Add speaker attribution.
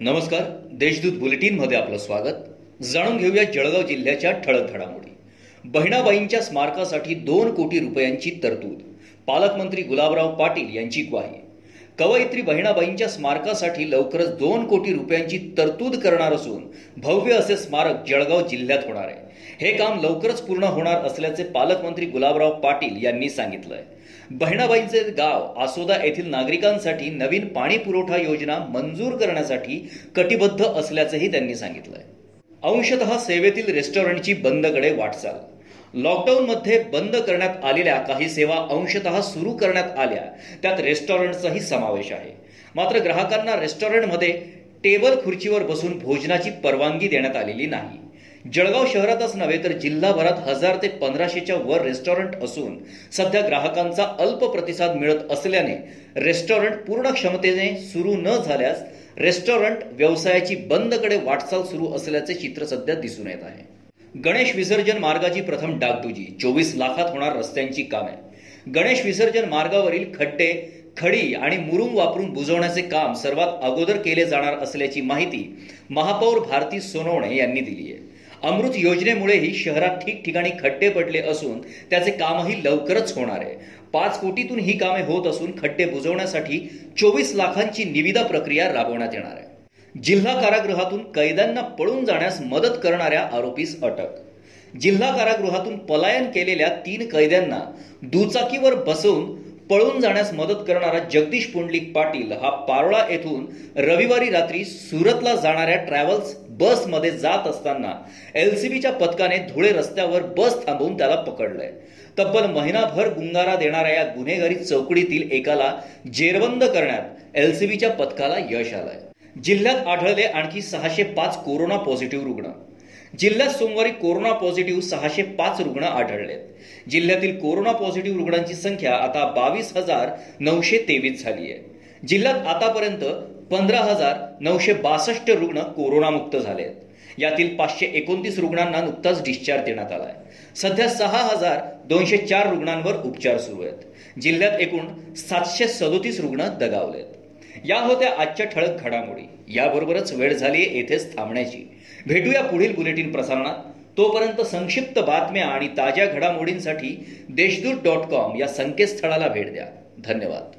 Speaker 1: नमस्कार देशदूत बुलेटिनमध्ये आपलं स्वागत. जाणून घेऊया जळगाव जिल्ह्याच्या ठळक घडामोडी. बहिणाबाईंच्या स्मारकासाठी दोन कोटी रुपयांची तरतूद. पालकमंत्री गुलाबराव पाटील यांची ग्वाही. कवयित्री बहिणाबाईंच्या स्मारकासाठी लवकरच दोन कोटी रुपयांची तरतूद करणार असून भव्य असे स्मारक जळगाव जिल्ह्यात होणार आहे. हे काम लवकरच पूर्ण होणार असल्याचे पालकमंत्री गुलाबराव पाटील यांनी सांगितलंय. बहिणाबाईंचे गाव आसोदा येथील नागरिकांसाठी नवीन पाणी पुरवठा योजना मंजूर करण्यासाठी कटिबद्ध असल्याचंही त्यांनी सांगितलंय. अंशतः सेवेतील रेस्टॉरंटची बंदकडे वाटचाल लॉकडाऊनमध्ये बंद करण्यात आलेल्या काही सेवा अंशतः सुरू करण्यात आल्या. त्यात रेस्टॉरंटचाही समावेश आहे. मात्र ग्राहकांना रेस्टॉरंटमध्ये टेबल खुर्चीवर बसून भोजनाची परवानगी देण्यात आलेली नाही. जळगाव शहरातच नव्हे तर जिल्हाभरात हजार ते पंधराशेच्या वर रेस्टॉरंट असून सध्या ग्राहकांचा अल्प प्रतिसाद मिळत असल्याने रेस्टॉरंट पूर्ण क्षमतेने सुरू न झाल्यास रेस्टॉरंट व्यवसायाची बंदकडे वाटचाल सुरू असल्याचे चित्र सध्या दिसून येत आहे. गणेश विसर्जन मार्गाची प्रथम डागडुजी. चोवीस लाखात होणार रस्त्यांची कामे. गणेश विसर्जन मार्गावरील खड्डे खडी आणि मुरुम वापरून बुजवण्याचे काम सर्वात अगोदर केले जाणार असल्याची माहिती महापौर भारती सोनवणे यांनी दिली आहे. अमृत योजनेमुळेही शहरात ठिकठिकाणी खड्डे पडले असून त्याचे कामही लवकरच होणार आहे. पाच कोटीतून ही कामे होत असून खड्डे बुजवण्यासाठी चोवीस लाखांची निविदा प्रक्रिया राबवण्यात येणार आहे. जिल्हा कारागृहातून कैद्यांना पळून जाण्यास मदत करणाऱ्या आरोपीस अटक. जिल्हा कारागृहातून पलायन केलेल्या तीन कैद्यांना दुचाकीवर बसवून पळून जाण्यास मदत करणारा जगदीश पुंडलिक पाटील हा पारोळा येथून रविवारी रात्री सुरतला जाणाऱ्या ट्रॅव्हल्स बसमध्ये जात असताना एलसीबीच्या पथकाने धुळे रस्त्यावर बस थांबवून त्याला पकडलंय. तब्बल महिनाभर गुंगारा देणाऱ्या या गुन्हेगारी चौकडीतील एकाला जेरबंद करण्यात एलसीबीच्या पथकाला यश आलंय. जिल्ह्यात आढळले आणखी सहाशे पाच कोरोना पॉझिटिव्ह रुग्ण. जिल्ह्यात सोमवारी कोरोना पॉझिटिव्ह सहाशे पाच रुग्ण आढळलेत. जिल्ह्यातील कोरोना पॉझिटिव्ह रुग्णांची संख्या आता बावीस हजार नऊशे तेवीस झाली आहे जिल्ह्यात आतापर्यंत पंधरा हजार नऊशे बासष्ट रुग्ण कोरोनामुक्त झाले आहेत यातील पाचशे एकोणतीस रुग्णांना नुकताच डिस्चार्ज देण्यात आलाय. सध्या सहा हजार दोनशे चार रुग्णांवर उपचार सुरू आहेत. जिल्ह्यात एकूण सातशे सदोतीस रुग्ण दगावलेत. या होत्या आजच्या ठळक घडामोडी. याबरोबरच वेळ झाली येथेच थांबण्याची. भेटूया पुढील बुलेटिन प्रसारणात. तोपर्यंत संक्षिप्त बातम्या आणि ताज्या घडामोडींसाठी देशदूत डॉट कॉम या संकेतस्थळाला भेट द्या. धन्यवाद.